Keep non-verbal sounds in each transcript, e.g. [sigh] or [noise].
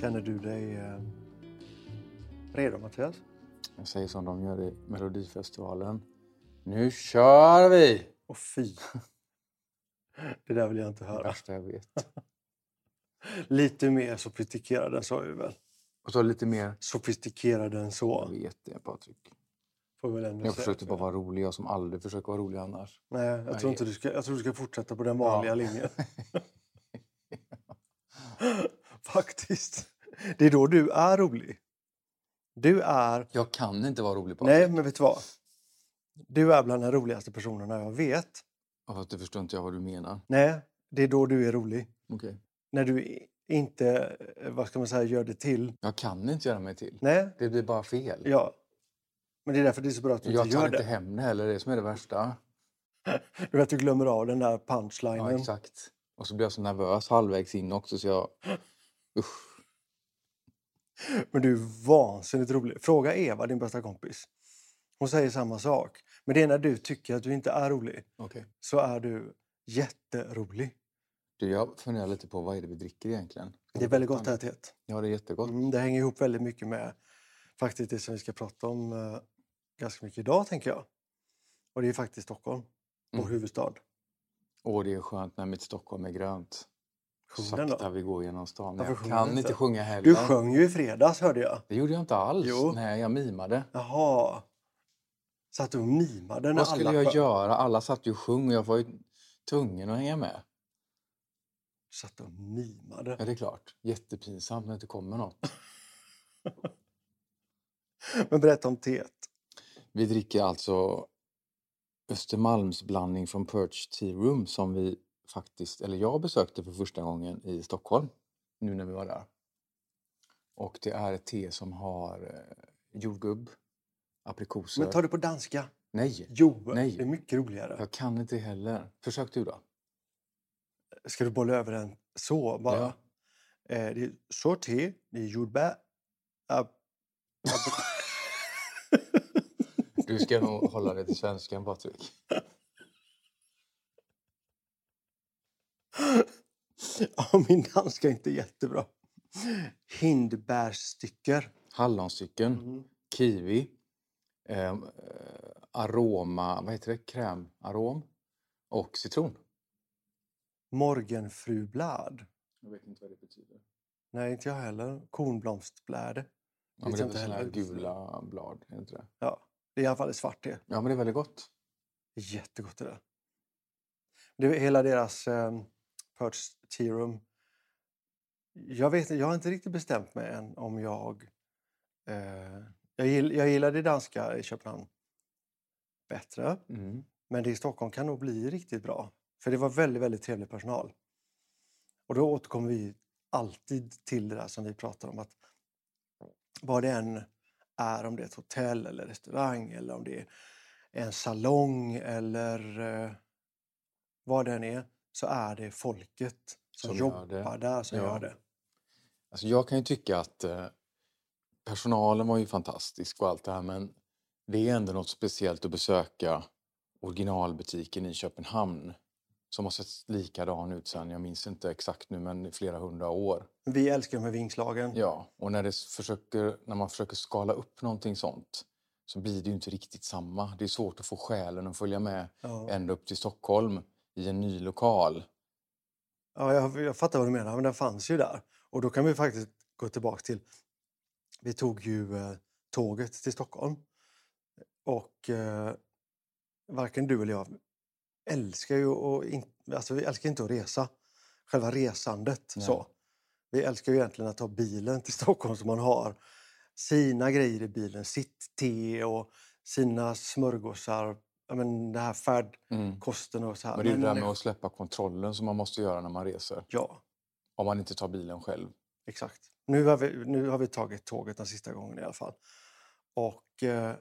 Känner du dig eh, redo Mattias? Jag säger som de gör i Melodifestivalen. Nu kör vi! Och fy. Det där vill jag inte Det höra. värsta jag vet. [laughs] Lite mer sofistikerad än så är vi väl? Och så lite mer... Sofistikerad än Jag så. vet det Patrik. Får väl ändå Jag försökte bara vara rolig, jag som aldrig försöker vara rolig annars. Nej, jag Nej. tror inte du ska, jag tror du ska fortsätta på den vanliga Ja. linjen. [laughs] [laughs] [laughs] Faktiskt. Det är då du är rolig. Du är... Jag kan inte vara rolig Patrik. Nej, men vet du vad? Du är bland de roligaste personerna jag vet. Ja, det förstår inte jag vad du menar. Nej, det är då du är rolig. Okej. När du inte, eh, vad ska man säga, gör det till. Jag kan inte göra mig till. Nej, Det blir bara fel. ja. Men det är därför det är så bra att du jag inte tar gör inte det. hem det heller, det är som är det värsta. [laughs] Du vet, att du glömmer av den där Ja, punchlinen. exakt. Och så blir jag så nervös halvvägs in också så jag... Usch. Men du är vansinnigt rolig. Fråga Eva, din bästa kompis. Hon säger samma sak. Men det är när du tycker att du inte är rolig Okej. så är du jätterolig. Du, jag funderar lite på vad är det vi dricker egentligen? Ska Det är väldigt gott det här teet. Ja, det är jättegott. Mm, det hänger ihop väldigt mycket med faktiskt det som vi ska prata om eh, ganska mycket idag, tänker jag. Och det är faktiskt Stockholm, vår Mm. huvudstad. Åh, det är skönt när mitt Stockholm är grönt. Sjung Sakta vi går genom stan. Jag kan inte inte? sjunga heller. Du sjöng ju i fredags, hörde jag. Det gjorde jag inte alls. Jo. Nej, jag mimade. Jaha. Satt du och mimade när Vad skulle alla jag göra? Alla satt ju och sjöng och jag var ju tvungen att hänga med. Satt och mimade. Ja, det är klart. Jättepinsamt när det inte kommer något. [laughs] Men berätta om teet. Vi dricker alltså Östermalms blandning från Perch Tea Room som vi faktiskt, eller jag besökte för första gången i Stockholm nu när vi var där. Och det är ett te som har eh, jordgubb, aprikoser. Men ta det på danska. Nej, Jo, Nej. det är mycket roligare. jag kan inte heller. Försök du då. Ska du bolla över den så bara? Ja. Eh, det är så te, det är jordbär. ab- ab- [laughs] Du ska nog hålla dig till svenskan Patrik. [laughs] Ja, min danska är inte jättebra. Hindbärsstycker. Hallonstycken, Mm. kiwi, eh, eh, aroma, vad heter det, krämarom och citron. Morgenfrublad. Jag vet inte vad det betyder. Nej, inte jag heller. Kornblomstbläde. Ja, men det är inte heller. gula blad, är det inte det? Ja, det är i alla fall svart te. Ja, men det är väldigt gott. Det Jättegott det där. Det är hela deras eh, Perch Tea Room. Jag, vet, jag har inte riktigt bestämt mig än om jag... Eh, jag, gill, jag gillar det danska i Köpenhamn bättre. Mm. Men det i Stockholm kan nog bli riktigt bra. För det var väldigt, väldigt trevlig personal. Och då återkommer vi alltid till det där som vi pratar om. att Vad det än är, om det är ett hotell eller restaurang eller om det är en salong eller eh, vad det än är, så är det folket som, Som jobbar där som Ja. gör det. Alltså jag kan ju tycka att eh, personalen var ju fantastisk och allt det här men det är ändå något speciellt att besöka originalbutiken i Köpenhamn som har sett likadan ut sen, jag minns inte exakt nu, men i flera hundra år. Vi älskar de här vingslagen. Ja, och när, det försöker, när man försöker skala upp någonting sånt så blir det ju inte riktigt samma. Det är svårt att få själen att följa med Ja. ända upp till Stockholm i en ny lokal. Ja, jag, jag fattar vad du menar, men den fanns ju där. Och då kan vi faktiskt gå tillbaka till... Vi tog ju eh, tåget till Stockholm. Och eh, varken du eller jag älskar ju att... In, alltså vi älskar inte att resa. Själva resandet. Nej. Så. Vi älskar ju egentligen att ta bilen till Stockholm så man har sina grejer i bilen. Sitt te och sina smörgåsar. Ja, men det här färdkosten och så här. Men det är det där med att släppa kontrollen som man måste göra när man reser. Ja, Om man inte tar bilen själv. Exakt. Nu har, vi, nu har vi tagit tåget den sista gången i alla fall. Och eh,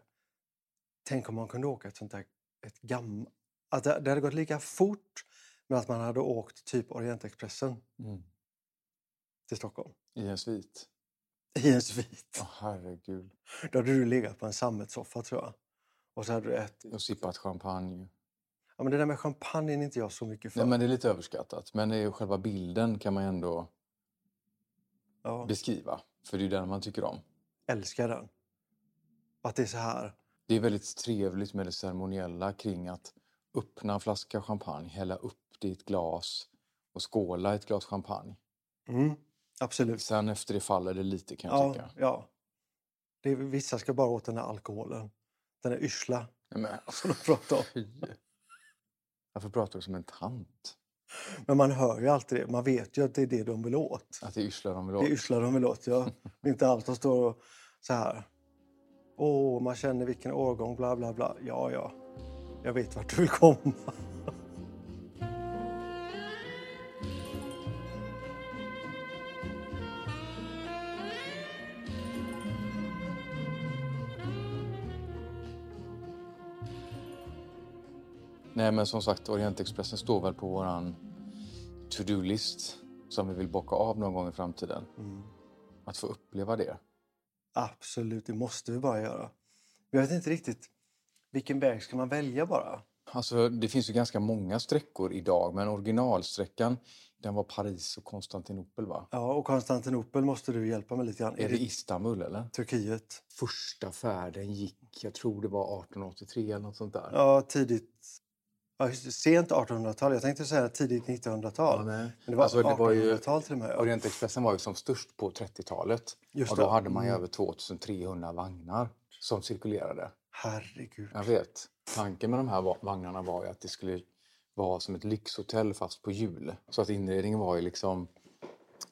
tänk om man kunde åka ett sånt där ett gam, att det, det hade gått lika fort men att man hade åkt typ Orientexpressen till Stockholm. I en svit. I en svit. Åh herregud. Då hade du legat på en sammetssoffa tror jag. Och så hade du ätit. Och sippat champagne. Ja, men det där med champagne är inte jag så mycket för. Nej, men det är lite överskattat. Men det är ju själva bilden kan man ju ändå... Ja, beskriva. För det är den man tycker om. älskar den. Att det är så här. Det är väldigt trevligt med det ceremoniella kring att öppna en flaska champagne, hälla upp det i ett glas och skåla ett glas champagne. Mm, absolut. Sen efter det faller det lite kan jag Ja, tycka. ja. Det är, vissa ska bara åt den här alkoholen. Den är yrsla Men, som de pratar om. fy. Varför pratar du som en tant? Men man hör ju alltid det. Man vet ju att det är det de vill åt. Att det är yrsla de vill Det är åt? yrsla de vill åt, ja. Det är inte allt de står och så här. Åh, man känner vilken årgång, bla bla bla. Ja, ja. Jag vet vart du vill komma. Nej men som sagt, Orientexpressen står väl på våran to-do-list som vi vill bocka av någon gång i framtiden. Mm. Att få uppleva det. Absolut, det måste vi bara göra. Jag vet inte riktigt vilken väg ska man välja bara. Alltså, det finns ju ganska många sträckor idag, men originalsträckan den var Paris och Konstantinopel va? Ja, och Konstantinopel måste du hjälpa mig lite grann. Är det Istanbul eller? Turkiet? Första färden gick, jag tror det var 1883 eller något sånt där. Ja, tidigt. Ja, sent 1800-tal. Jag tänkte säga tidigt 1900-tal. nej. Men det var Alltså, det var ju- 1800-tal till och med. Ja. Orientexpressen var ju som störst på 30-talet. Just Och då hade man ju Mm. över 2300 vagnar som cirkulerade. Herregud. Jag vet. Tanken med de här va- vagnarna var ju att det skulle vara som ett lyxhotell fast på hjul. Så att inredningen var ju liksom...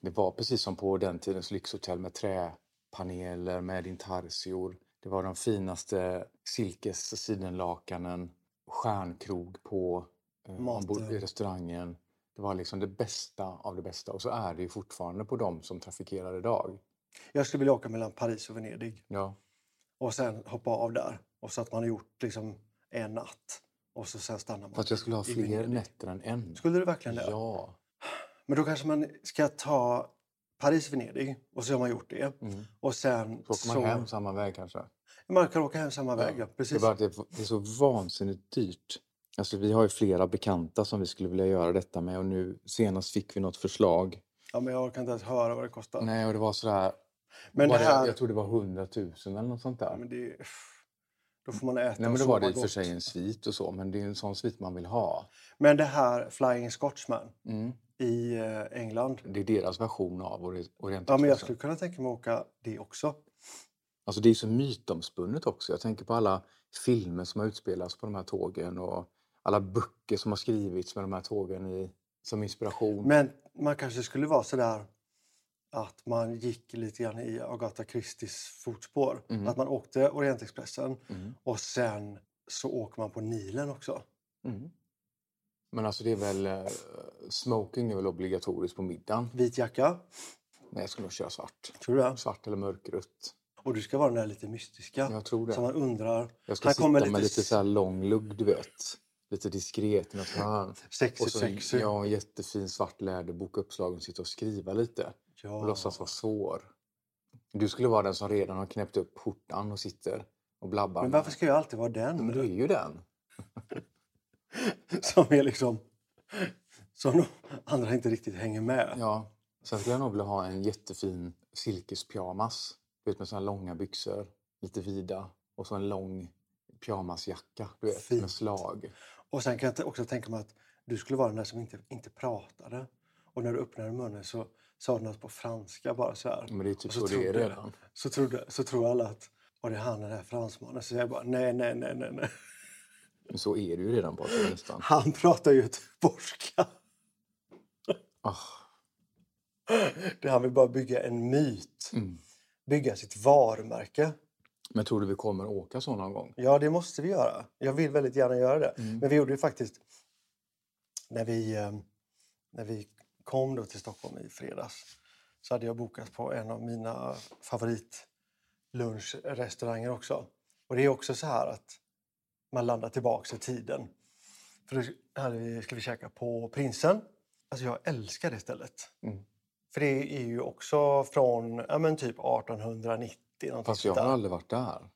Det var precis som på den tidens lyxhotell med träpaneler med intarsior. Det var de finaste silkes sidenlakanen, stjärnkrog på eh, ombord i restaurangen. Det var liksom det bästa av det bästa och så är det ju fortfarande på de som trafikerar idag. Jag skulle vilja åka mellan Paris och Venedig Ja. och sen hoppa av där. Och så att man har gjort liksom en natt. Och så sen stannar man. Fast jag skulle ha fler nätter än en. Skulle du verkligen det? Ja. Men då kanske man ska ta Paris-Venedig och så har man gjort det. Mm. Och sen Så åker man hem samma väg kanske. Man kan åka hem samma väg, ja. Det är Precis. det det är så vansinnigt dyrt. Alltså, vi har ju flera bekanta som vi skulle vilja göra detta med och nu senast fick vi något förslag. Ja, men jag kan inte ens höra vad det kostar. Nej, och det var sådär... Men var det här... jag tror det var 100 000 eller något sånt där. Ja, men det... Då får man äta Nej, men då var det i och för sig en svit och så, men det är en sån svit man vill ha. Men det här Flying Scotsman Mm. i eh, England. Det är deras version av Ori- Ja, men jag skulle kunna tänka mig att åka det också. Alltså det är så mytomspunnet också. Jag tänker på alla filmer som har utspelats på de här tågen och alla böcker som har skrivits med de här tågen i, som inspiration. Men man kanske skulle vara så där att man gick lite grann i Agatha Christies fotspår. Mm. Att man åkte Orientexpressen Mm. och sen så åker man på Nilen också. Mm. Men alltså det är väl... eh, Smoking är väl obligatoriskt på middagen? Vit jacka, Nej, jag skulle nog köra svart. tror du det? Svart eller mörkrött. Och du ska vara den där lite mystiska. Jag tror det. Så man undrar. Jag ska Här sitta kommer med lite lite så här lång lugg, du vet. Lite diskret något Och så sexy. ja, en jättefin svart läderbok uppslagen sitta och skriva lite. Ja. Och låtsas vara svår. Du skulle vara den som redan har knäppt upp skjortan och sitter och blabbar. Men varför ska jag alltid vara den? Men du är ju den. [laughs] Som är liksom... Som andra inte riktigt hänger med. Ja. Sen skulle jag nog vilja ha en jättefin silkespyjamas. Vet med här långa byxor, lite vida. Och så en lång pyjamasjacka, du vet, Fint. med slag. Och sen kan jag också tänka mig att du skulle vara den där som inte, inte pratade. Och när du öppnade munnen så sa du något på franska bara så här. Men det är typ Och så, det är redan. Så, trodde, så tror alla att och det är han den där fransmannen. Så jag bara nej, nej, nej, nej, nej. Men så är det ju redan på nästan. [laughs] Han pratar ju göteborgska. Ah, Det han vill bara bygga en myt. mm. Bygga sitt varumärke. Men tror du vi kommer åka så någon gång? Ja, det måste vi göra. Jag vill väldigt gärna göra det. Mm. Men vi gjorde ju faktiskt... När vi, eh, när vi kom då till Stockholm i fredags så hade jag bokat på en av mina favoritlunchrestauranger också. Och det är också så här att man landar tillbaks i tiden. För då vi, skulle vi käka på Prinsen. Alltså jag älskar det stället. Mm. För det är ju också från ja, men typ 1890. någonting Fast jag har aldrig varit där.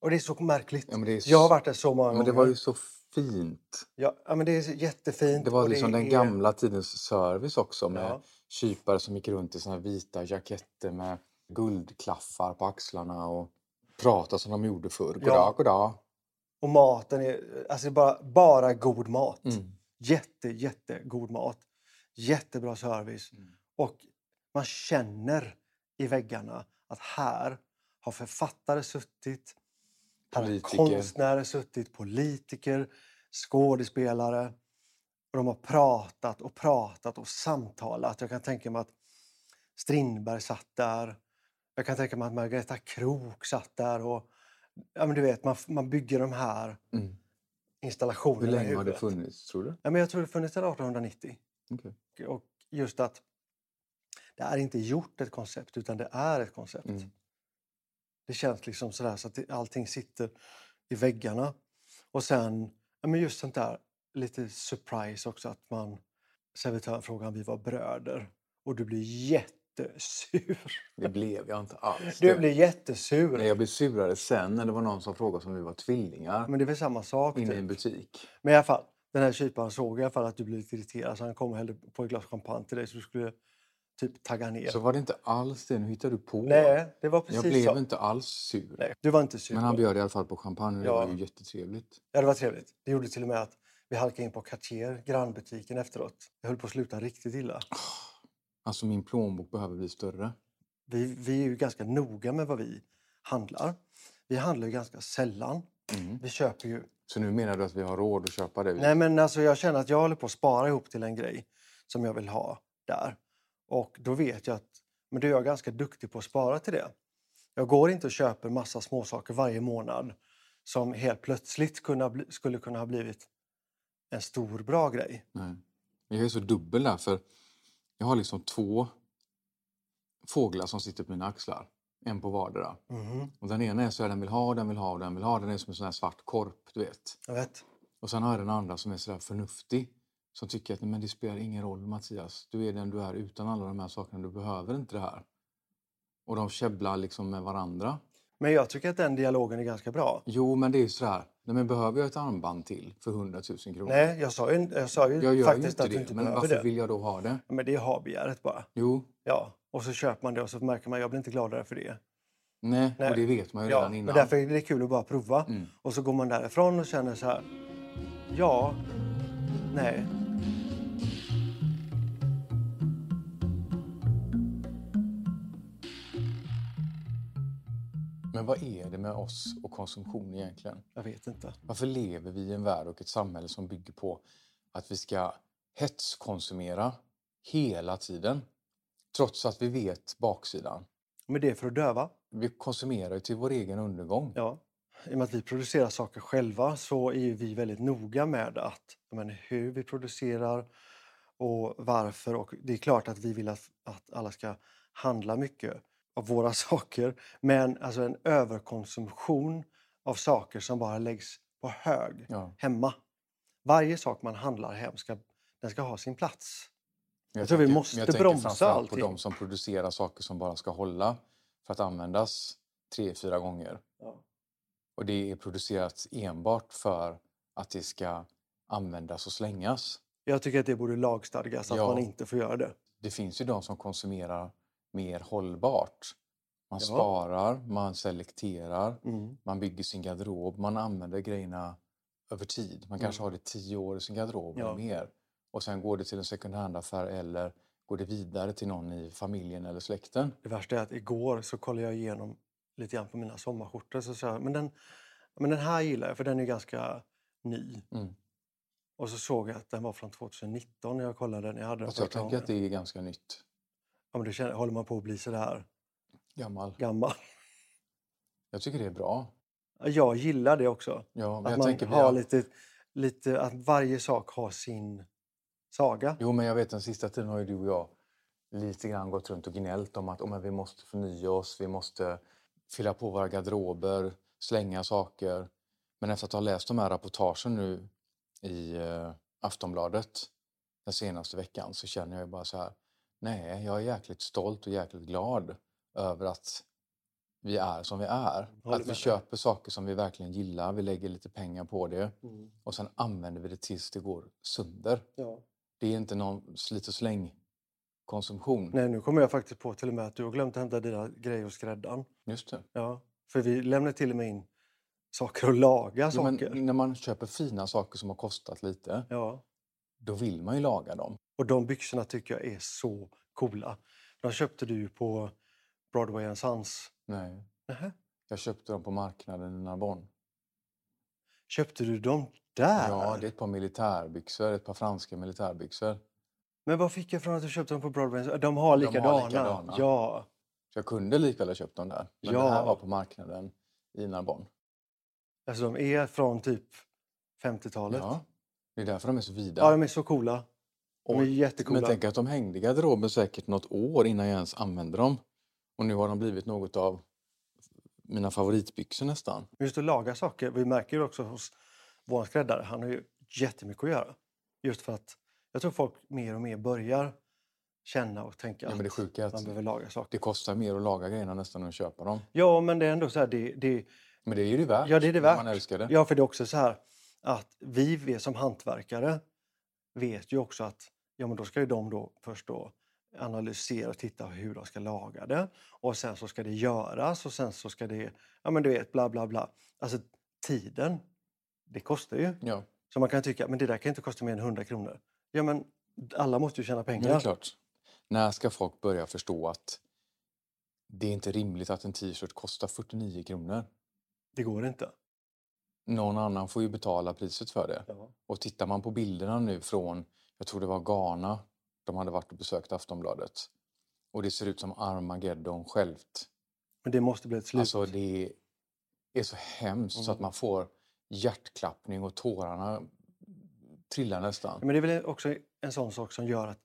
Och det är så märkligt. Ja, men det är Jag har varit där så många Men gånger. det var ju så fint. Ja, ja, men det är jättefint. Det var liksom den är- gamla tidens service också med Ja. kypare som gick runt i såna vita jacketter med guldklaffar på axlarna och pratade som de gjorde förr. Goddag, Ja. goddag. Och maten är alltså bara, bara god mat. Mm. Jätte, jättegod mat. Jättebra service. Mm. Och man känner i väggarna att här har författare suttit, här har konstnärer suttit, politiker, skådespelare. Och de har pratat och pratat och samtalat. Jag kan tänka mig att Strindberg satt där. Jag kan tänka mig att Margareta Krook satt där. Och, ja, men du vet, man, man bygger de här Mm. installationerna Hur länge har det funnits, tror du? Ja, men jag tror det funnits sedan 1890. Okej. Och just att det är inte gjort ett koncept, utan det är ett koncept. Mm. Det känns liksom sådär så att det, allting sitter i väggarna. Och sen, ja, men just sånt där lite surprise också att man, servitören frågar om vi var bröder och du blir jättesur. Det blev jag inte alls. Du blir jättesur. Nej, jag blev surare sen när det var någon som frågade om vi var tvillingar Men det är väl samma sak. inne i en Typ. butik. Men i alla fall, den här kyparen såg i alla fall att du blev lite irriterad så han kom och hällde på ett glas champagne till dig så du skulle typ tagga ner. Så var det inte alls det. Nu hittar du på. Nej, det var precis jag blev så. inte alls sur. Nej, du var inte sur. Men han bjöd i alla fall på champagne och det Ja. var ju jättetrevligt. Ja, det var trevligt. Det gjorde till och med att vi halkade in på Cartier, grannbutiken efteråt. Jag höll på att sluta riktigt illa. [sighs] Alltså min plånbok behöver bli större. Vi, vi är ju ganska noga med vad vi handlar. Vi handlar ju ganska sällan. Mm. Vi köper ju... Så nu menar du att vi har råd att köpa det? Nej, men alltså jag känner att jag håller på att spara ihop till en grej som jag vill ha där. Och då vet jag att men då är jag ganska duktig på att spara till det. Jag går inte och köper massa småsaker varje månad som helt plötsligt kunna bli, skulle kunna ha blivit en stor bra grej. Nej. Jag är så dubbel där för jag har liksom två fåglar som sitter på mina axlar. En på vardera. Mhm, Och den ena är så här, den vill ha, den vill ha, den vill ha. Den är som en sån här svart korp, du vet. Jag vet. Och sen har jag den andra som är så där förnuftig. Som tycker att "Nej, men det spelar ingen roll Mattias. Du är den du är utan alla de här sakerna. Du behöver inte det här. Och de käbblar liksom med varandra. Men jag tycker att den dialogen är ganska bra. Jo, men det är ju så här. Nej, men behöver jag ett armband till för 100 000 kronor? Nej, jag sa ju, jag sa ju jag ju faktiskt inte att du det. inte men behöver varför det. vill jag då ha det? Men det är ha-begäret bara. Jo, Ja. Och så köper man det och så märker man jag blir inte gladare för det. nej, Nej. och det vet man ju Ja, redan men innan. därför är det kul att bara prova. Mm. Och så går man därifrån och känner så här. Ja, nej. Men vad är det med oss och konsumtion egentligen? Jag vet inte. Varför lever vi i en värld och ett samhälle som bygger på att vi ska hetskonsumera hela tiden? Trots att vi vet baksidan. Men det är för att döva. Vi konsumerar ju till vår egen undergång. Ja. I och med att vi producerar saker själva så är vi väldigt noga med att, menar, hur vi producerar och varför. Och det är klart att vi vill att, att alla ska handla mycket av våra [laughs] saker. Men alltså en överkonsumtion av saker som bara läggs på hög Ja. hemma. Varje sak man handlar hem ska, den ska ha sin plats. Jag, tror vi måste jag bromsa framförallt på allting. de som producerar saker som bara ska hålla för att användas tre, fyra gånger. Ja. Och det är producerat enbart för att det ska användas och slängas. Jag tycker att det borde lagstadgas att Ja. man inte får göra det. Det finns ju de som konsumerar mer hållbart. Man Ja. sparar, man selekterar, Mm. man bygger sin garderob, man använder grejerna över tid. Man kanske Mm. har det tio år i sin garderob Ja. eller mer. Och sen går det till en second hand-affär eller går det vidare till någon i familjen eller släkten. Det värsta är att igår så kollade jag igenom lite grann på mina sommarskjortor. Så sa jag, men den, men den här gillar jag för den är ganska ny. Mm. Och så såg jag att den var från 2019 när jag kollade den. Jag hade den Alltså jag tänker att det är ganska nytt. Ja, men då känner, håller man på att bli så där Gammal. gammal. Jag tycker det är bra. Ja, Jag gillar det också. Ja, Att jag man tänker, har ja, lite, lite, att varje sak har sin saga. Jo, men jag vet den sista tiden har ju du och jag lite grann gått runt och gnällt om att oh, men vi måste förnya oss, vi måste fylla på våra garderober, slänga saker. Men efter att ha läst de här reportagen nu i eh, Aftonbladet den senaste veckan så känner jag bara så här, nej, jag är jäkligt stolt och jäkligt glad över att vi är som vi är. Att vi köper saker som vi verkligen gillar, vi lägger lite pengar på det Mm. och sen använder vi det tills det går sönder. Ja. Det är inte någon slit och släng konsumtion. Nej, nu kommer jag faktiskt på till och med att du har glömt att hämta dina grejer hos skräddaren. Just det. Ja, för vi lämnar till och med in saker och laga saker. när man köper fina saker som har kostat lite, Ja. då vill man ju laga dem. Och de byxorna tycker jag är så coola. De köpte du ju på Broadway and Sons. Nej. Nähä. Jag köpte dem på marknaden i Narbonne. Köpte du dem där? Ja, det är ett par militärbyxor, ett par franska militärbyxor. Men vad fick jag från att du köpte dem på Broadway? and Sons? De har likadana. likadana. Ja. Så jag kunde likväl ha köpt dem där. Men Ja. det här var på marknaden i Narbonne. Alltså de är från typ 50-talet. Ja. Det är därför de är så vida. Ja, de är så coola. De är. Men tänk att de hängde i garderoben säkert något år innan jag ens använde dem. Och nu har de blivit något av mina favoritbyxor nästan. Just att laga saker. Vi märker ju också hos vår skräddare, han har ju jättemycket att göra. Just för att jag tror folk mer och mer börjar känna och tänka Ja, men det sjuka att man behöver laga saker. det kostar mer att laga grejerna nästan än att köpa dem. Ja, men det är ändå så här, det, det, Men det är ju det värt. ja, det är det värt. Man älskar det. Ja, för det är också så här att vi som hantverkare vet ju också att ja, men då ska ju de då först då analysera och titta hur de ska laga det. Och sen så ska det göras och sen så ska det, ja men du vet, bla bla bla. Alltså tiden, det kostar ju. Ja, Så man kan tycka, men det där kan inte kosta mer än 100 kronor. Ja, men alla måste ju tjäna pengar. är klart. När ska folk börja förstå att det är inte rimligt att en t-shirt kostar 49 kronor? Det går inte. Någon annan får ju betala priset för det. Ja. Och tittar man på bilderna nu från, jag tror det var Ghana, de hade varit och besökt Aftonbladet. Och det ser ut som Armageddon självt. Men det måste bli ett slut. Alltså det är så hemskt så att Mm. man får hjärtklappning och tårarna trillar nästan. Men det är väl också en sån sak som gör att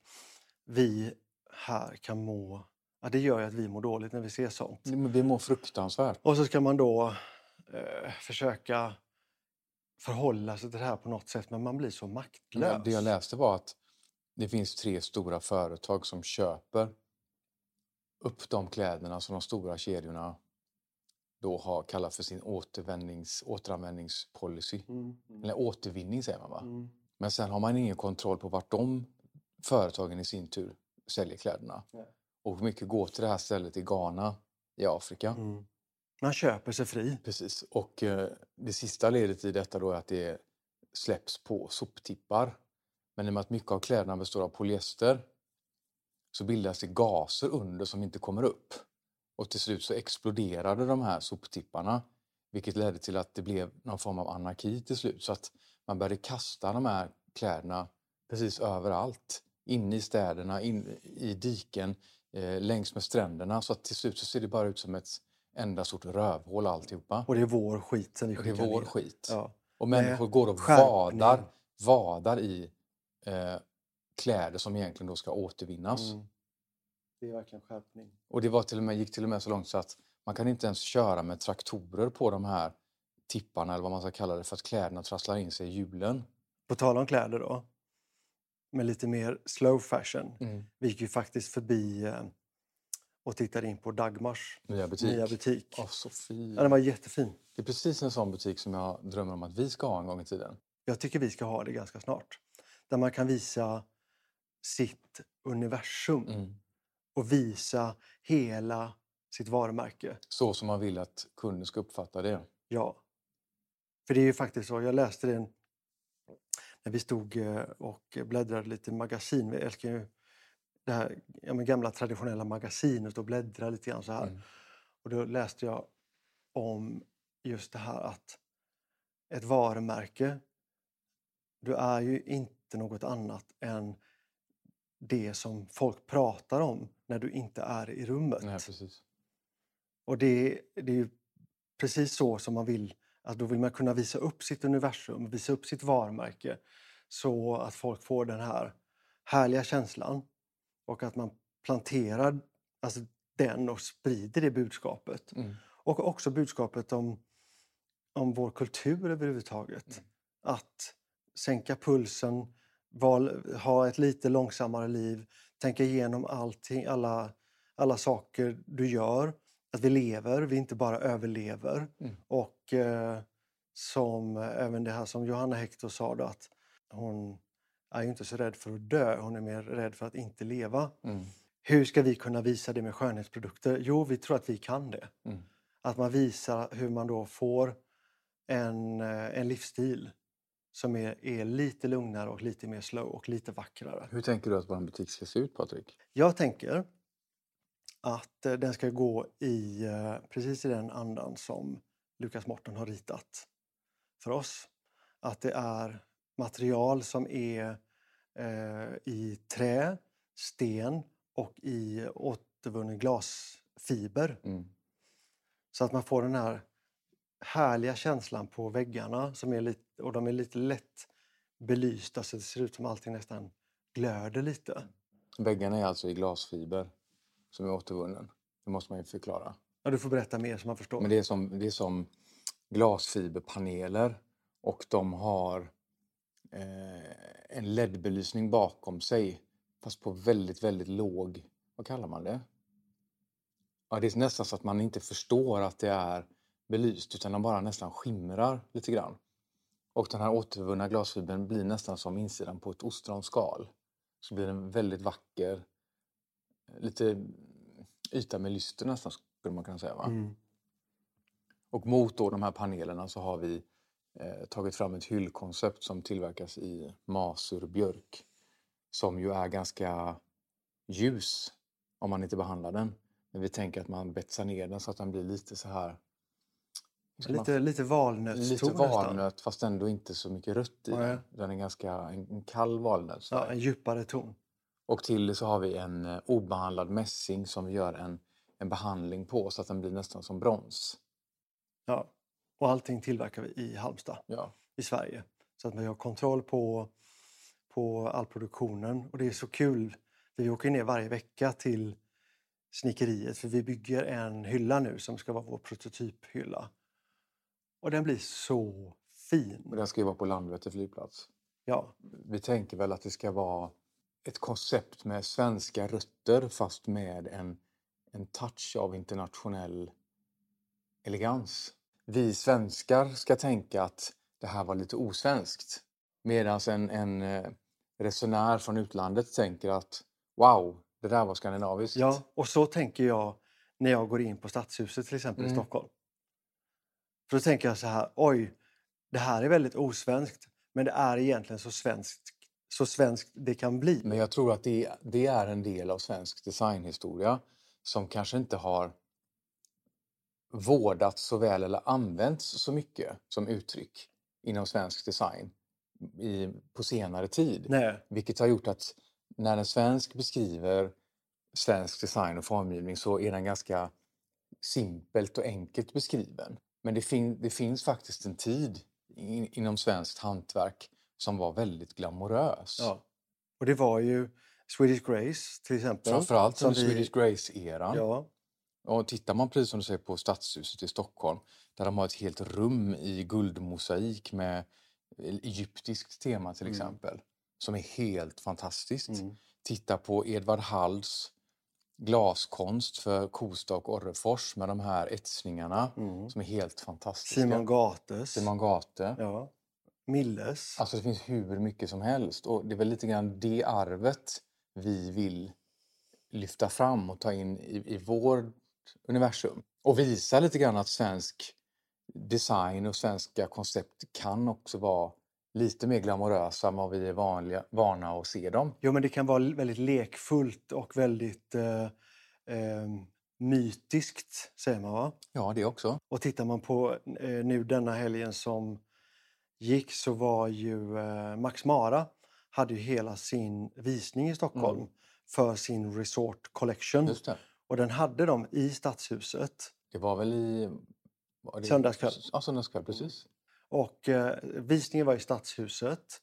vi här kan må... Ja, det gör ju att vi mår dåligt när vi ser sånt. Men Vi mår fruktansvärt. Och så ska man då eh, försöka förhålla sig till det här på något sätt, men man blir så maktlös. Det jag läste var att det finns tre stora företag som köper upp de kläderna som de stora kedjorna då har kallat för sin återvändnings, återanvändningspolicy. Mm, mm, Eller återvinning säger man va? mm. Men sen har man ingen kontroll på vart de företagen i sin tur säljer kläderna. Nej. Och hur mycket går till det här stället i Ghana i Afrika. Man köper sig fri. Precis. Och eh, det sista ledet i detta då är att det släpps på soptippar. Men i och med att mycket av kläderna består av polyester så bildas det gaser under som inte kommer upp. Och till slut så exploderade de här soptipparna vilket ledde till att det blev någon form av anarki till slut. Så att man började kasta de här kläderna precis överallt. Inne i städerna, in, i diken, eh, längs med stränderna. Så att till slut så ser det bara ut som ett enda stort rövhål alltihopa. Och det är vår skit som vi Och det är skickar vår ner. skit. Ja. Och människor går och vadar, vadar i eh, kläder som egentligen då ska återvinnas. Mm. Det är verkligen skärpning. Och det var till och med, gick till och med så långt så att man kan inte ens köra med traktorer på de här tipparna eller vad man ska kalla det för att kläderna trasslar in sig i hjulen. På tal om kläder då. Med lite mer slow fashion. Mm. Vi gick ju faktiskt förbi eh, och tittade in på Dagmars Nya butik. nya butik. Åh, så fin. Ja, den var jättefin. Det är precis en sån butik som jag drömmer om att vi ska ha en gång i tiden. Jag tycker vi ska ha det ganska snart. Där man kan visa sitt universum Mm. och visa hela sitt varumärke. Så som man vill att kunden ska uppfatta det. Ja. För det är ju faktiskt så, jag läste det när vi stod eh, och bläddrade lite i magasin. Vi älskar ju det här ja, gamla traditionella magasinet och bläddra lite grann så här. Mm. Och då läste jag om just det här att ett varumärke, du är ju inte något annat än det som folk pratar om när du inte är i rummet. Nej, precis. Och det, det är ju precis så som man vill, att då vill man kunna visa upp sitt universum, visa upp sitt varumärke så att folk får den här härliga känslan och att man planterar alltså, den och sprider det budskapet. Mm. Och också budskapet om, om vår kultur överhuvudtaget. Mm. Att sänka pulsen, val, ha ett lite långsammare liv, tänka igenom allting, alla, alla saker du gör. Att vi lever, vi inte bara överlever. Mm. Och eh, som även det här som Johanna Hector sa då, att hon är ju inte så rädd för att dö, hon är mer rädd för att inte leva. Mm. Hur ska vi kunna visa det med skönhetsprodukter? Jo, vi tror att vi kan det. Mm. Att man visar hur man då får en, eh, en livsstil som är, är lite lugnare och lite mer slow och lite vackrare. Hur tänker du att vår butik ska se ut, Patrik? Jag tänker att eh, den ska gå i eh, precis i den andan som Lukas Morton har ritat för oss. Att det är material som är eh, i trä, sten och i återvunnen glasfiber. Mm. Så att man får den här härliga känslan på väggarna som är lite, och de är lite lätt belysta så det ser ut som allting nästan glöder lite. Väggarna är alltså i glasfiber som är återvunnen. Det måste man ju förklara. Ja, du får berätta mer så man förstår. Men det är som, det är som glasfiberpaneler och de har eh, en LED-belysning bakom sig fast på väldigt, väldigt låg, vad kallar man det? Ja, det är nästan så att man inte förstår att det är belyst utan de bara nästan skimrar lite grann. Och den här återvunna glasfibern blir nästan som insidan på ett ostronskal. Så blir den väldigt vacker, lite yta med lyster nästan skulle man kunna säga. Va? Mm. Och mot då de här panelerna så har vi eh, tagit fram ett hyllkoncept som tillverkas i masur björk. Som ju är ganska ljus om man inte behandlar den. Men vi tänker att man betsar ner den så att den blir lite så här... ska man- Lite, lite valnötston lite nästan. valnöt fast ändå inte så mycket rött i den. Den är ganska en, en kall valnöt. Ja, en djupare ton. Och till det så har vi en eh, obehandlad mässing som vi gör en, en behandling på så att den blir nästan som brons. Ja. Och allting tillverkar vi i Halmstad Ja. i Sverige. Så att vi har kontroll på, på all produktionen. Och det är så kul. Vi åker ner varje vecka till snickeriet för vi bygger en hylla nu som ska vara vår prototyphylla. Och den blir så fin. Och den ska ju vara på Landvetter flygplats. Ja, Vi tänker väl att det ska vara ett koncept med svenska rötter fast med en, en touch av internationell elegans. Vi svenskar ska tänka att det här var lite osvenskt. Medan en, en eh, resenär från utlandet tänker att wow, det där var skandinaviskt. ja, och så tänker jag när jag går in på Stadshuset till exempel i Mm. Stockholm. För då tänker jag så här, oj, det här är väldigt osvenskt. Men det är egentligen så svenskt, så svenskt det kan bli. Men jag tror att det, det är en del av svensk designhistoria som kanske inte har vårdats så väl eller använts så mycket som uttryck inom svensk design i, på senare tid. Nej, Vilket har gjort att när en svensk beskriver svensk design och formgivning så är den ganska simpelt och enkelt beskriven. Men det, fin- det finns faktiskt en tid in- inom svenskt hantverk som var väldigt glamorös. ja. Och det var ju Swedish Grace till exempel. Framförallt som vi- Swedish Grace-eran. Ja, Och tittar man precis som du säger på Stadshuset i Stockholm där de har ett helt rum i guldmosaik med egyptiskt tema till Mm. exempel. Som är helt fantastiskt. Mm. Titta på Edvard Halls glaskonst för Kosta och Orrefors med de här etsningarna Mm. som är helt fantastiska. Simon Gates. Simon Gate. Ja. Milles. Alltså det finns hur mycket som helst och det är väl lite grann det arvet vi vill lyfta fram och ta in i, i vårt universum. Och visa lite grann att svensk design och svenska koncept kan också vara lite mer glamorösa än vad vi är vanliga, vana att se dem. Jo, men det kan vara väldigt lekfullt och väldigt eh, eh, mytiskt, säger man va? Ja, det också. Och tittar man på eh, nu denna helgen som gick så var ju eh, Max Mara hade ju hela sin visning i Stockholm Mm. för sin Resort Collection. Och den hade de i Stadshuset. Det var väl i... Var det, Söndagskväll. Ja, söndagskväll, precis. Och eh, visningen var i Stadshuset.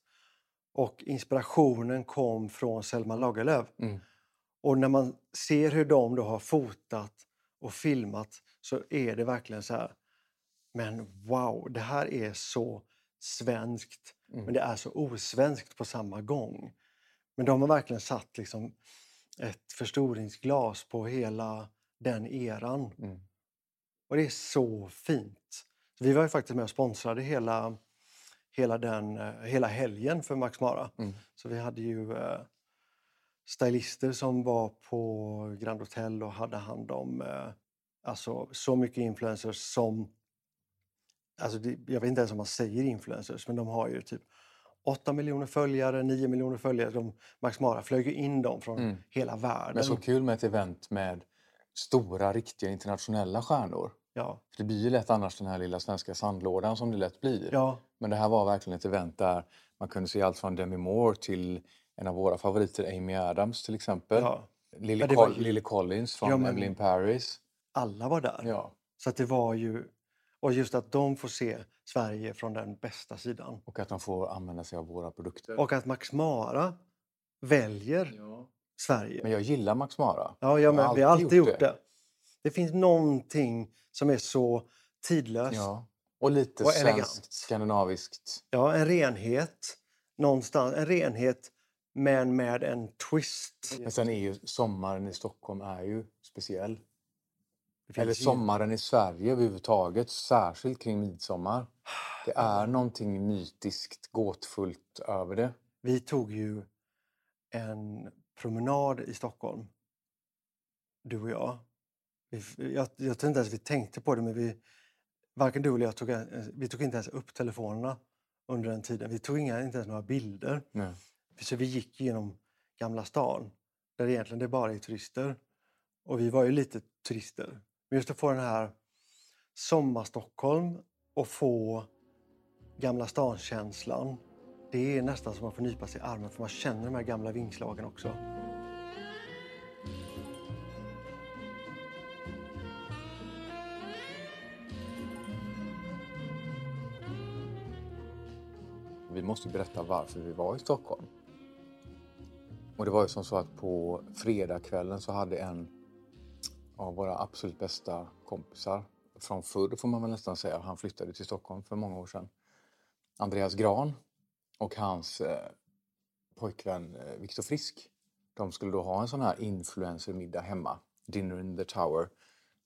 Och inspirationen kom från Selma Lagerlöf. Mm. Och när man ser hur de då har fotat och filmat så är det verkligen så här. Men wow, det här är så svenskt. Mm. Men det är så osvenskt på samma gång. Men de har verkligen satt liksom ett förstoringsglas på hela den eran. Mm. Och det är så fint. Så vi var ju faktiskt med och sponsrade hela, hela, den, eh, hela helgen för Max Mara. Mm. Så vi hade ju eh, stylister som var på Grand Hotel och hade hand om eh, alltså, så mycket influencers som... Alltså det, jag vet inte ens om man säger influencers, men de har ju typ 8 miljoner följare, 9 miljoner följare. De, Max Mara flög ju in dem från Mm. hela världen. Men så kul med ett event med stora, riktiga internationella stjärnor. Ja, För det blir ju lätt annars den här lilla svenska sandlådan som det lätt blir. ja, Men det här var verkligen ett event där man kunde se allt från Demi Moore till en av våra favoriter, Amy Adams till exempel. ja. Lily, var Lily Collins från Ja, men- Emily in Paris. alla var där. Ja. Så det var ju... Och just att de får se Sverige från den bästa sidan. Och att de får använda sig av våra produkter. Och att Max Mara väljer Ja. Sverige. Men jag gillar Max Mara. Ja, ja Jag men har vi har alltid gjort gjort det. det. finns någonting som är så tidlöst. Ja. Och lite Och svenskt, elegant. skandinaviskt. Ja, en renhet. Någonstans. En renhet, men med en twist. Men sen är ju sommaren i Stockholm är ju speciell. Eller sommaren i Sverige överhuvudtaget, särskilt kring midsommar. Det är någonting mytiskt, gåtfullt över det. Vi tog ju en promenad i Stockholm, du och jag. Vi, jag, jag tror inte ens vi tänkte på det, men vi, varken du eller jag tog, en- vi tog inte ens upp telefonerna under den tiden. Vi tog inga, inte ens några bilder. Nej. Så vi gick genom Gamla stan, där egentligen det bara är turister. Och vi var ju lite turister. Men just att få den här sommar-Stockholm och få Gamla stan-känslan. Det är nästan som att får nypa sig i armen för man känner de här gamla vingslagen också. Vi måste ju berätta varför vi var i Stockholm. Och det var ju som så att på fredagskvällen så hade en av våra absolut bästa kompisar från förr får man väl nästan säga, han flyttade till Stockholm för många år sedan. Andreas Gran och hans eh, pojkvän eh, Viktor Frisk. De skulle då ha en sån här influencermiddag hemma, Dinner in the Tower,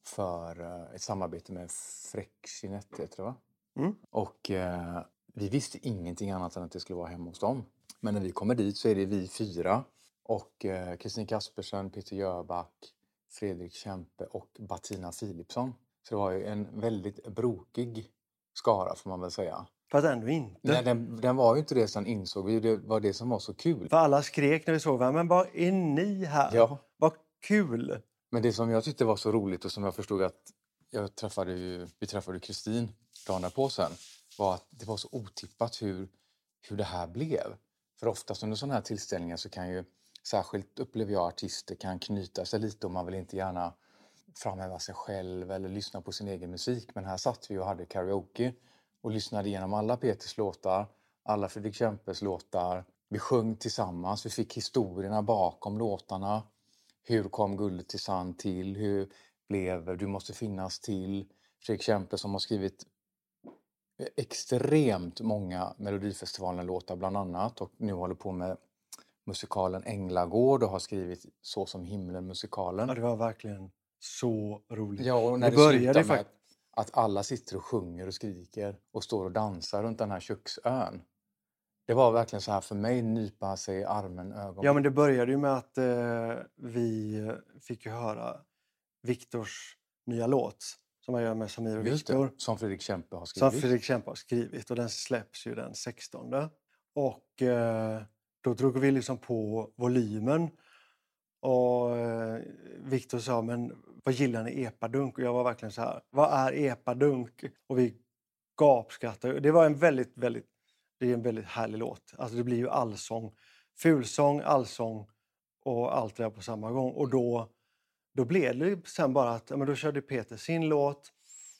för eh, ett samarbete med Frexinet, heter det va? Mm. Och eh, vi visste ingenting annat än att det skulle vara hemma hos dem. Men när vi kommer dit så är det vi fyra och eh, Kristin Kaspersen, Peter Jöback, Fredrik Kempe och Bettina Philipsson. Så det var ju en väldigt brokig skara får man väl säga. Fast ändå inte. Nej, den, den var ju inte det sen insåg vi, det var det som var så kul. För alla skrek när vi såg varandra, men vad är ni här? Ja. Vad kul! Men det som jag tyckte var så roligt och som jag förstod att jag träffade ju, vi träffade Kristin dagen därpå sen var att det var så otippat hur, hur det här blev. För oftast under sådana här tillställningar så kan ju, särskilt upplever jag, artister kan knyta sig lite och man vill inte gärna framhäva sig själv eller lyssna på sin egen musik. Men här satt vi och hade karaoke och lyssnade igenom alla Peters låtar, alla Fredrik Kempes låtar. Vi sjöng tillsammans, vi fick historierna bakom låtarna. Hur kom Guldet till sand till? Hur blev Du måste finnas till? Fredrik Kempe som har skrivit extremt många Melodifestivalen-låtar bland annat och nu håller på med musikalen Änglagård och har skrivit Så som himlen-musikalen. Ja, det var verkligen så roligt. Ja, och när det det, började med att, att alla sitter och sjunger och skriker och står och dansar runt den här köksön. Det var verkligen så här för mig, nypa sig i armen, ögon. Ja, men det började ju med att eh, vi fick höra Viktors nya låt som han gör med Samir och Viktor. som Fredrik Kempe har Som skrivit. Fredrik Kempe har skrivit och den släpps ju den 16. Och eh, då drog vi liksom på volymen. Och eh, Viktor sa, men vad gillar ni epadunk? Och jag var verkligen så här, vad är epadunk? Och vi gapskrattade. Det var en väldigt, väldigt, det är en väldigt härlig låt. Alltså det blir ju allsång, fulsång, allsång och allt det där på samma gång. Och då, då blev det sen bara att, men då körde Peter sin låt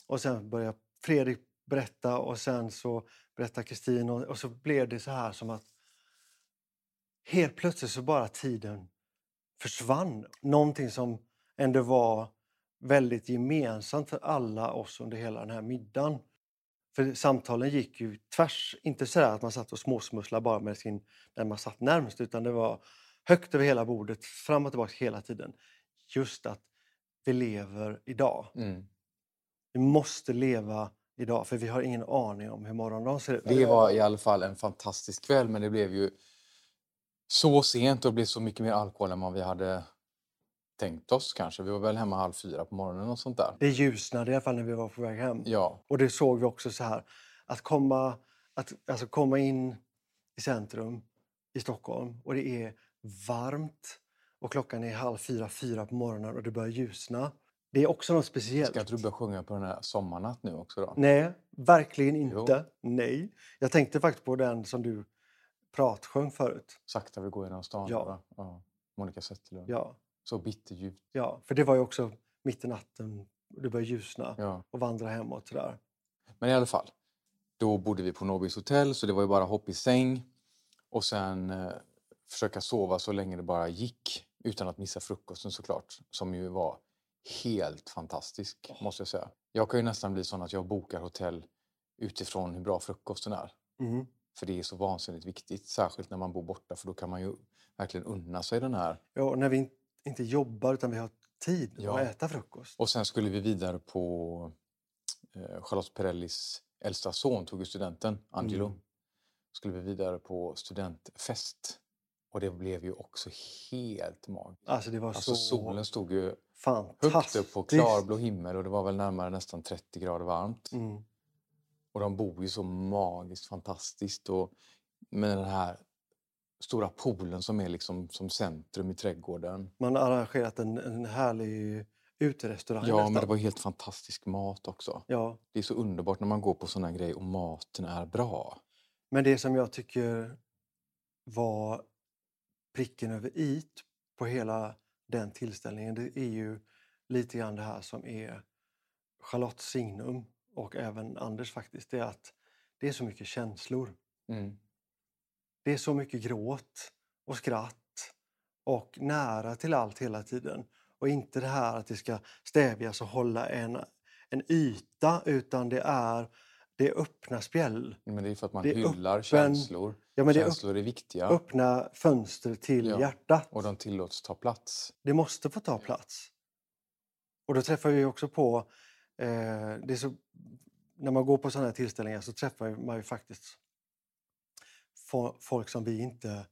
och sen började Fredrik berätta och sen så berättade Kristin och, och så blev det så här som att helt plötsligt så bara tiden försvann. Någonting som ändå var väldigt gemensamt för alla oss under hela den här middagen. För samtalen gick ju tvärs, inte så att man satt och småsmusslade bara med sin, den man satt närmst, utan det var högt över hela bordet, fram och tillbaka hela tiden. Just att vi lever idag. Mm. Vi måste leva idag för vi har ingen aning om hur morgondagen ser ut. Det var i alla fall en fantastisk kväll men det blev ju så sent och det blev så mycket mer alkohol än vad vi hade tänkt oss kanske. Vi var väl hemma halv fyra på morgonen och sånt där. Det ljusnade i alla fall när vi var på väg hem. Ja, Och det såg vi också så här, att komma, att, alltså komma in i centrum i Stockholm och det är varmt och klockan är halv fyra, fyra på morgonen och det börjar ljusna. Det är också något speciellt. ska inte du börja sjunga på den här Sommarnatt nu också då? Nej, verkligen Jo. inte. Nej. Jag tänkte faktiskt på den som du pratsjöng förut. Sakta vi går genom stan. Ja. ja. Monica Zetterlund. Ja, Så bitterljuvt. ja, för det var ju också mitt i natten det började ljusna Ja. och vandra hemåt sådär. Men i alla fall, då bodde vi på Nobis hotell så det var ju bara hopp i säng och sen eh, försöka sova så länge det bara gick utan att missa frukosten såklart, som ju var helt fantastisk måste jag säga. Jag kan ju nästan bli sån att jag bokar hotell utifrån hur bra frukosten är. Mm. För det är så vansinnigt viktigt, särskilt när man bor borta för då kan man ju verkligen unna sig den här. Ja, och när vi in- inte jobbar utan vi har tid Ja. att äta frukost. Och sen skulle vi vidare på eh, Charlotte Perrellis äldsta son tog ju studenten, Angelo. Mm. Skulle vi vidare på studentfest. Och det blev ju också helt magiskt. Alltså det var Alltså så solen stod ju högt upp på klarblå himmel och det var väl närmare nästan 30 grader varmt. Mm. Och de bor ju så magiskt fantastiskt och med den här stora poolen som är liksom som centrum i trädgården. Man har arrangerat en, en härlig uterestaurang Ja, nästan. men det var helt fantastisk mat också. ja, Det är så underbart när man går på såna grejer och maten är bra. men det som jag tycker var pricken över it på hela den tillställningen det är ju lite grann det här som är Charlottes signum och även Anders faktiskt. Det är att det är så mycket känslor. Mm. Det är så mycket gråt och skratt och nära till allt hela tiden. Och inte det här att det ska stävjas och hålla en, en yta utan det är, det är öppna spjäll. Men det är för att man Det hyllar öppen- känslor. Ja, men känslor är viktiga öppna fönster till Ja. hjärtat. och de tillåts ta plats. Det måste få ta plats. Och då träffar vi också på, det är så, när man går på sådana här tillställningar så träffar man ju faktiskt fo- folk som vi inte...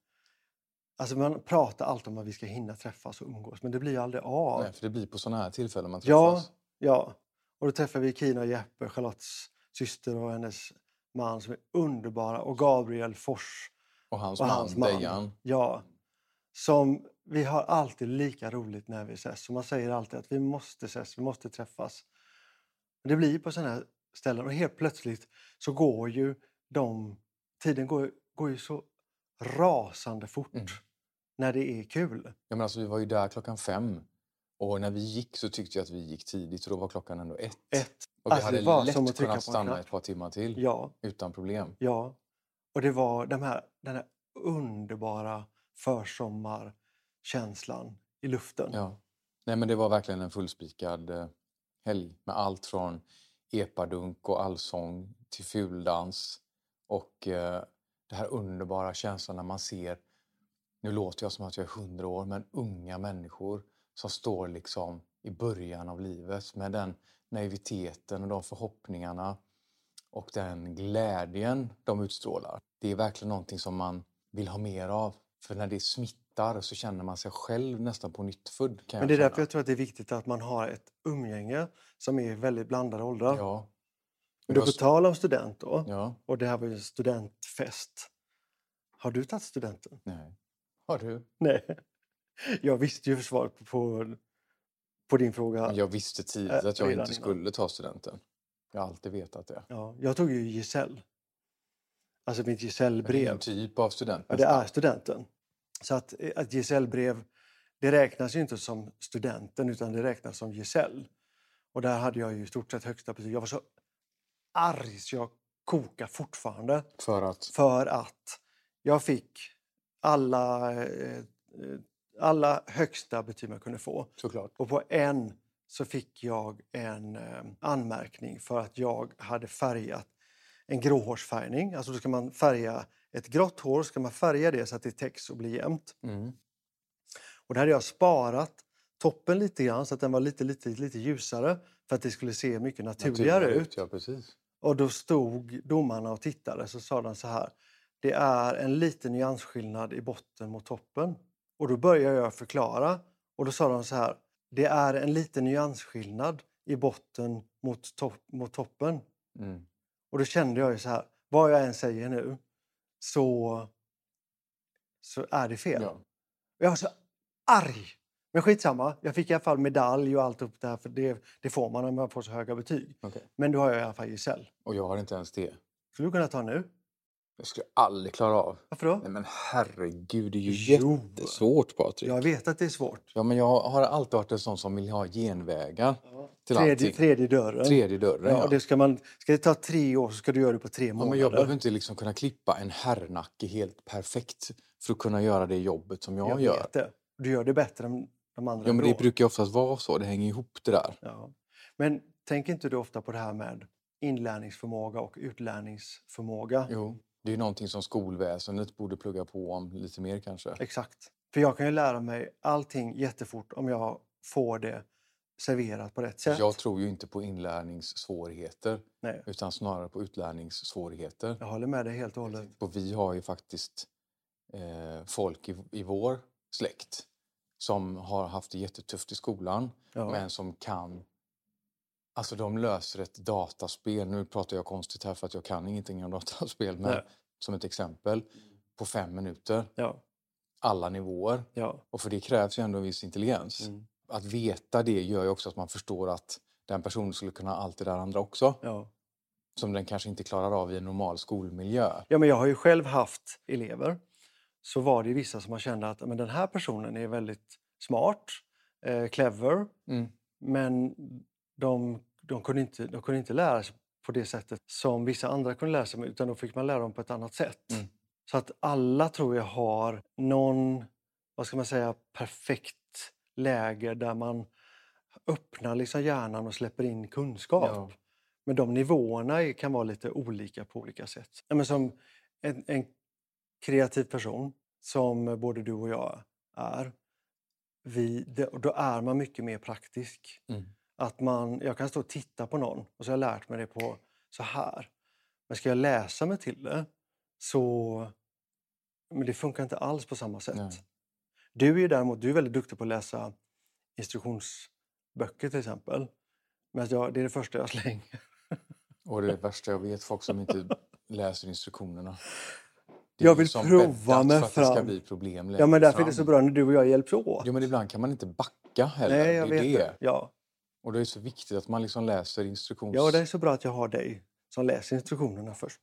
Alltså man pratar alltid om att vi ska hinna träffas och umgås men det blir ju aldrig av. Nej, för det blir på såna här tillfällen man Ja, träffas. ja. Och då träffar vi Kina och Jeppe, Charlottes syster och hennes man som är underbara och Gabriel Fors Och hans och man, hans man. Dejan. Ja. Som vi har alltid lika roligt när vi ses. Och man säger alltid att vi måste ses, vi måste träffas. Det blir på sådana här ställen och helt plötsligt så går ju de... Tiden går, går ju så rasande fort Mm. när det är kul. Ja, men alltså, vi var ju där klockan fem. Och när vi gick så tyckte jag att vi gick tidigt och då var klockan ändå ett. Ett. Och vi Alltså, det hade var lätt som att kunnat stanna ett par timmar till Ja, utan problem. ja. Och det var de här, den här underbara försommarkänslan i luften. Ja. Nej, men det var verkligen en fullspikad eh, helg med allt från epadunk och allsång till fuldans och eh, det här underbara känslan när man ser, nu låter jag som att jag är hundra år, men unga människor som står liksom i början av livet med den naiviteten och de förhoppningarna och den glädjen de utstrålar. Det är verkligen någonting som man vill ha mer av. För när det smittar så känner man sig själv nästan på nytt född. Kan Men det är därför jag tror att det är viktigt att man har ett umgänge som är väldigt blandade åldrar. Ja. Men var på tal om student då, Ja, och det här var ju en studentfest. Har du tagit studenten? nej. Har du? Nej. Jag visste ju svaret på, på, din fråga. Men Jag visste tidigt Äh, att jag inte innan. skulle ta studenten. Jag har alltid vetat det. Ja, jag tog ju Giselle. Alltså mitt Men Det är Giselle-brev. en typ av student. Ja, det är studenten. Så att eh, ett Giselle-brev, det räknas ju inte som studenten utan det räknas som Giselle. Och där hade jag ju i stort sett högsta betyg. Jag var så arg så jag kokar fortfarande. För att... För att jag fick alla, eh, eh, alla högsta betyg man kunde få. Såklart. Och på en så fick jag en eh, anmärkning för att jag hade färgat en gråhårsfärgning. Alltså då ska man färga ett grått hår, ska man färga det så att det täcks och blir jämnt. Mm. Och där hade jag sparat toppen lite grann så att den var lite, lite, lite ljusare för att det skulle se mycket naturligare ut. Ja, precis. Och då stod domarna och tittade så sa de så här. Det är en liten nyansskillnad i botten mot toppen. Och då började jag förklara och då sa de så här. Det är en liten nyansskillnad i botten mot, topp, mot toppen. Mm. Och då kände jag ju så här. Vad jag än säger nu så, så är det fel. Ja. Jag var så arg. Men skitsamma, jag fick i alla fall medalj och allt upp det här, för det, det får man när man får så höga betyg. okej. Men då har jag i alla fall gesäll. Och jag har inte ens det. Skulle du kunna ta nu? Jag skulle aldrig klara av. Varför då? Nej men herregud, det är ju jättesvårt Patrik. Jag vet att det är svårt. Ja, men jag har alltid varit en sån som vill ha genvägar till Tredje, allting. tredje dörren. Tredje dörren, Ja, ja. det ska, man, ska det ta tre år så ska du göra det på tre Ja, månader. men jag behöver inte liksom kunna klippa en herrnacke helt perfekt för att kunna göra det jobbet som jag, jag gör. vet det. Du gör det bättre än de andra Ja, men det ändå. brukar oftast vara så. Det hänger ihop det där. Ja. Men tänker inte du ofta på det här med inlärningsförmåga och utlärningsförmåga? Jo, det är ju någonting som skolväsendet borde plugga på om lite mer kanske. Exakt. För jag kan ju lära mig allting jättefort om jag får det serverat på rätt sätt. Jag tror ju inte på inlärningssvårigheter Nej, utan snarare på utlärningssvårigheter. jag håller med dig helt och hållet. Och vi har ju faktiskt eh, folk i, i vår släkt som har haft det jättetufft i skolan Ja. men som kan... Alltså de löser ett dataspel. Nu pratar jag konstigt här för att jag kan ingenting om dataspel. Men Nej. som ett exempel. På fem minuter. Ja, Alla nivåer. ja. Och för det krävs ju ändå en viss intelligens. Mm. Att veta det gör ju också att man förstår att den personen skulle kunna allt det där andra också. ja. Som den kanske inte klarar av i en normal skolmiljö. Ja, men jag har ju själv haft elever. Så var det vissa som man kände att men den här personen är väldigt smart, eh, clever, Mm. men de, de, kunde inte, de kunde inte lära sig på det sättet som vissa andra kunde lära sig, utan då fick man lära dem på ett annat sätt. Mm. Så att alla tror jag har någon, vad ska man säga, perfekt läge där man öppnar liksom hjärnan och släpper in kunskap. Ja. Men de nivåerna kan vara lite olika på olika sätt. Men som en, en kreativ person, som både du och jag är, vi, det- då är man mycket mer praktisk. Mm. Att man, jag kan stå och titta på någon och så har jag lärt mig det på så här. Men ska jag läsa mig till det så... Men det funkar inte alls på samma sätt. Nej. Du är ju däremot du är väldigt duktig på att läsa instruktionsböcker till exempel. Men jag, det är det första jag slänger. Och det är det värsta jag vet, folk som inte läser instruktionerna. Det Jag vill prova mig för att det ska fram. bli problem Ja, men längre därför är det så fram. bra när du och jag hjälps åt. Jo, men ibland kan man inte backa heller. Nej, jag det vet det. Ja. Och det är så viktigt att man liksom läser instruktions... ja, det är så bra att jag har dig som läser instruktionerna först.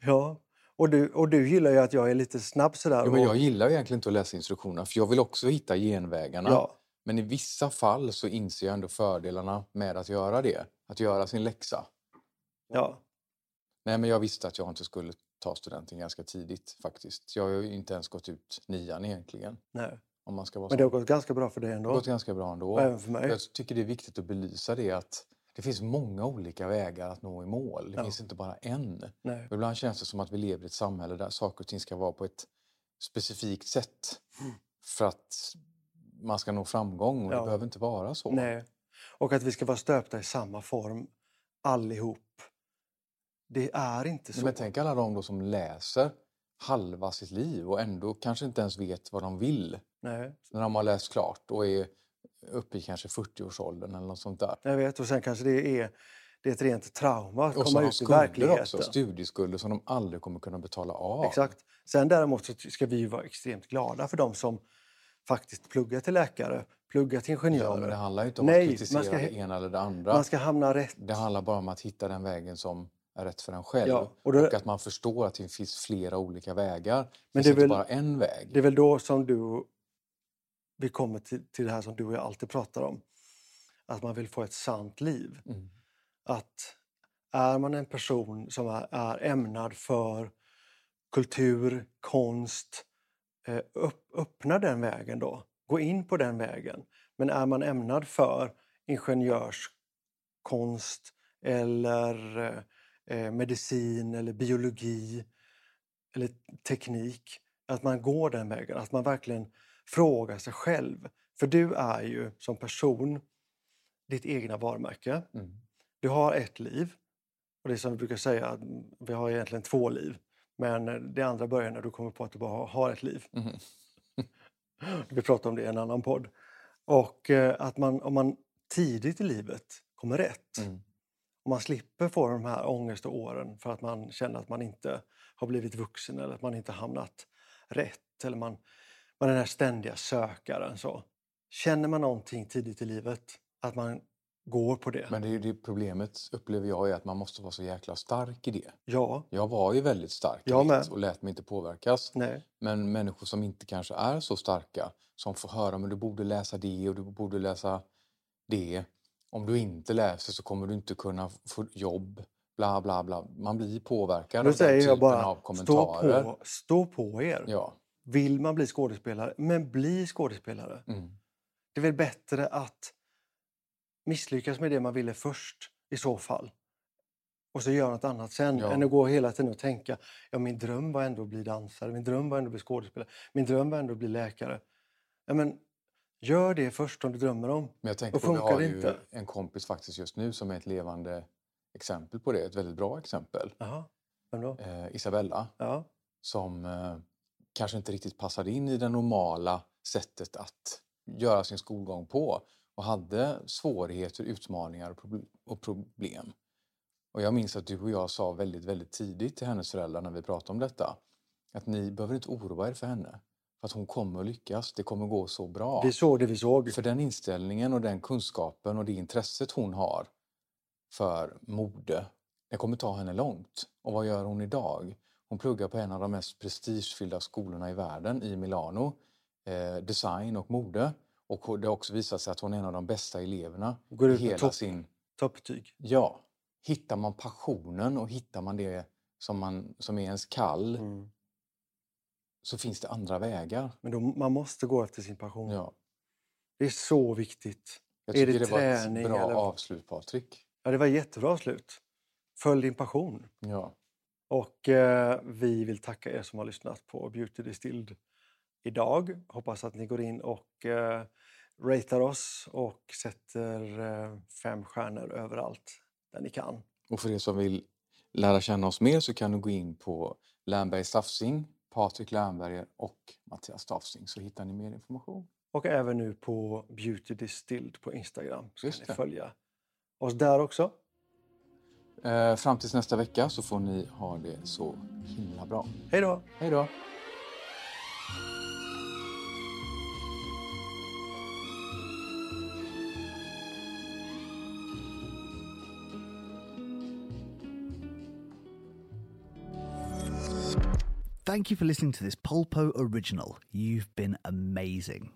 Ja, och du, och du gillar ju att jag är lite snabb sådär. Jo, men jag gillar egentligen inte att läsa instruktionerna för jag vill också hitta genvägarna. ja, Men i vissa fall så inser jag ändå fördelarna med att göra det. Att göra sin läxa. ja, Nej, men jag visste att jag inte skulle ta studenten ganska tidigt faktiskt. Jag har ju inte ens gått ut nian egentligen. nej. Om man ska vara Men det har gått ganska bra för dig Det ändå. har gått ganska bra ändå. Och även för mig. Jag tycker det är viktigt att belysa det att det finns många olika vägar att nå i mål. Det Ja. finns inte bara en. Nej. Och ibland känns det som att vi lever i ett samhälle där saker och ting ska vara på ett specifikt sätt Mm. för att man ska nå framgång. Och Ja. det behöver inte vara så. Nej. Och att vi ska vara stöpta i samma form allihop. Det är inte så. Men tänk alla de som läser halva sitt liv och ändå kanske inte ens vet vad de vill Nej, när de har läst klart och är uppe i kanske 40-årsåldern eller något sånt där. jag vet. Och sen kanske det är, det är ett rent trauma att Och komma ut i verkligheten. också, studieskulder som de aldrig kommer kunna betala av. Exakt. Sen däremot så ska vi vara extremt glada för de som faktiskt pluggar till läkare, pluggar till ingenjörer. Ja, men det handlar inte om Nej, att man kritisera ska- det ena eller det andra. Man ska hamna rätt. Det handlar bara om att hitta den vägen som är rätt för en själv. Ja, och, och då- att man förstår att det finns flera olika vägar. Det Men finns det är inte väl- bara en väg. Det är väl då som du, vi kommer till, till det här som du och jag alltid pratar om. Att man vill få ett sant liv. Mm. Att är man en person som är, är ämnad för kultur, konst, eh, upp, öppna den vägen då. Gå in på den vägen. Men är man ämnad för ingenjörskonst eller eh, medicin eller biologi eller teknik, att man går den vägen. Att man verkligen frågar sig själv. För du är ju som person ditt egna varumärke. Mm. Du har ett liv Och det är som vi brukar säga, att vi har egentligen två liv. Men det andra börjar när du kommer på att du bara har ett liv. Mhm. [laughs] Vi pratade om det i en annan podd. Och eh, att man, om man tidigt i livet kommer rätt, Mm. och man slipper få de här ångeståren för att man känner att man inte har blivit vuxen eller att man inte hamnat rätt eller man, är den här ständiga sökaren. Så. Känner man någonting tidigt i livet, att man går på det. Men det det problemet upplever jag är att man måste vara så jäkla stark i det. Ja, Jag var ju väldigt stark Jag med. och lät mig inte påverkas. nej, Men människor som inte kanske är så starka, som får höra men du borde läsa det och du borde läsa det. Om du inte läser så kommer du inte kunna få jobb. Bla, bla, bla. Man blir påverkad då av den typen bara, av stå kommentarer. på, stå på er. Ja. Vill man bli skådespelare, men bli skådespelare. Mm. Det är väl bättre att misslyckas med det man ville först i så fall. Och så göra något annat sen. Ja. Än att gå hela tiden och tänka, ja min dröm var ändå att bli dansare, min dröm var ändå att bli skådespelare, min dröm var ändå att bli läkare. Ja, men, gör det först om du drömmer om. Men jag tänker Då på, vi funkar har ju inte. en kompis faktiskt just nu som är ett levande exempel på det. Ett väldigt bra exempel. Jaha, vem då? Eh, Isabella. Ja, som eh, kanske inte riktigt passade in i det normala sättet att göra sin skolgång på och hade svårigheter, utmaningar och, proble- och problem. Och jag minns att du och jag sa väldigt, väldigt tidigt till hennes föräldrar när vi pratade om detta att ni behöver inte oroa er för henne. För att hon kommer att lyckas, det kommer gå så bra. vi såg det vi såg. För den inställningen och den kunskapen och det intresset hon har för mode, det kommer ta henne långt. Och vad gör hon idag? Hon pluggar på en av de mest prestigefyllda skolorna i världen i Milano, eh, design och mode. Och det har också visat sig att hon är en av de bästa eleverna Går i ut hela topp- sin... Toppbetyg. Ja, hittar man passionen och hittar man det som, man, som är ens kall Mm. så finns det andra vägar. Men då, man måste gå efter sin passion. Ja. Det är så viktigt. Jag Är det det, var ett bra eller- avslut Patrik. Ja, det var jättebra slut. Följ din passion. Ja. Och eh, vi vill tacka er som har lyssnat på Beauty Distilled idag. Hoppas att ni går in och eh, ratear oss och sätter eh, fem stjärnor överallt där ni kan. Och för er som vill lära känna oss mer så kan du gå in på Lernberg Stafsing, Patrik Lernberger och Mattias Stafsing så hittar ni mer information. Och även nu på Beauty Distilled på Instagram. Så Just kan det. ni följa oss där också. Eh, fram tills nästa vecka så får ni ha det så himla bra. Hej då! Hej då! Thank you for listening to this Polpo original. You've been amazing.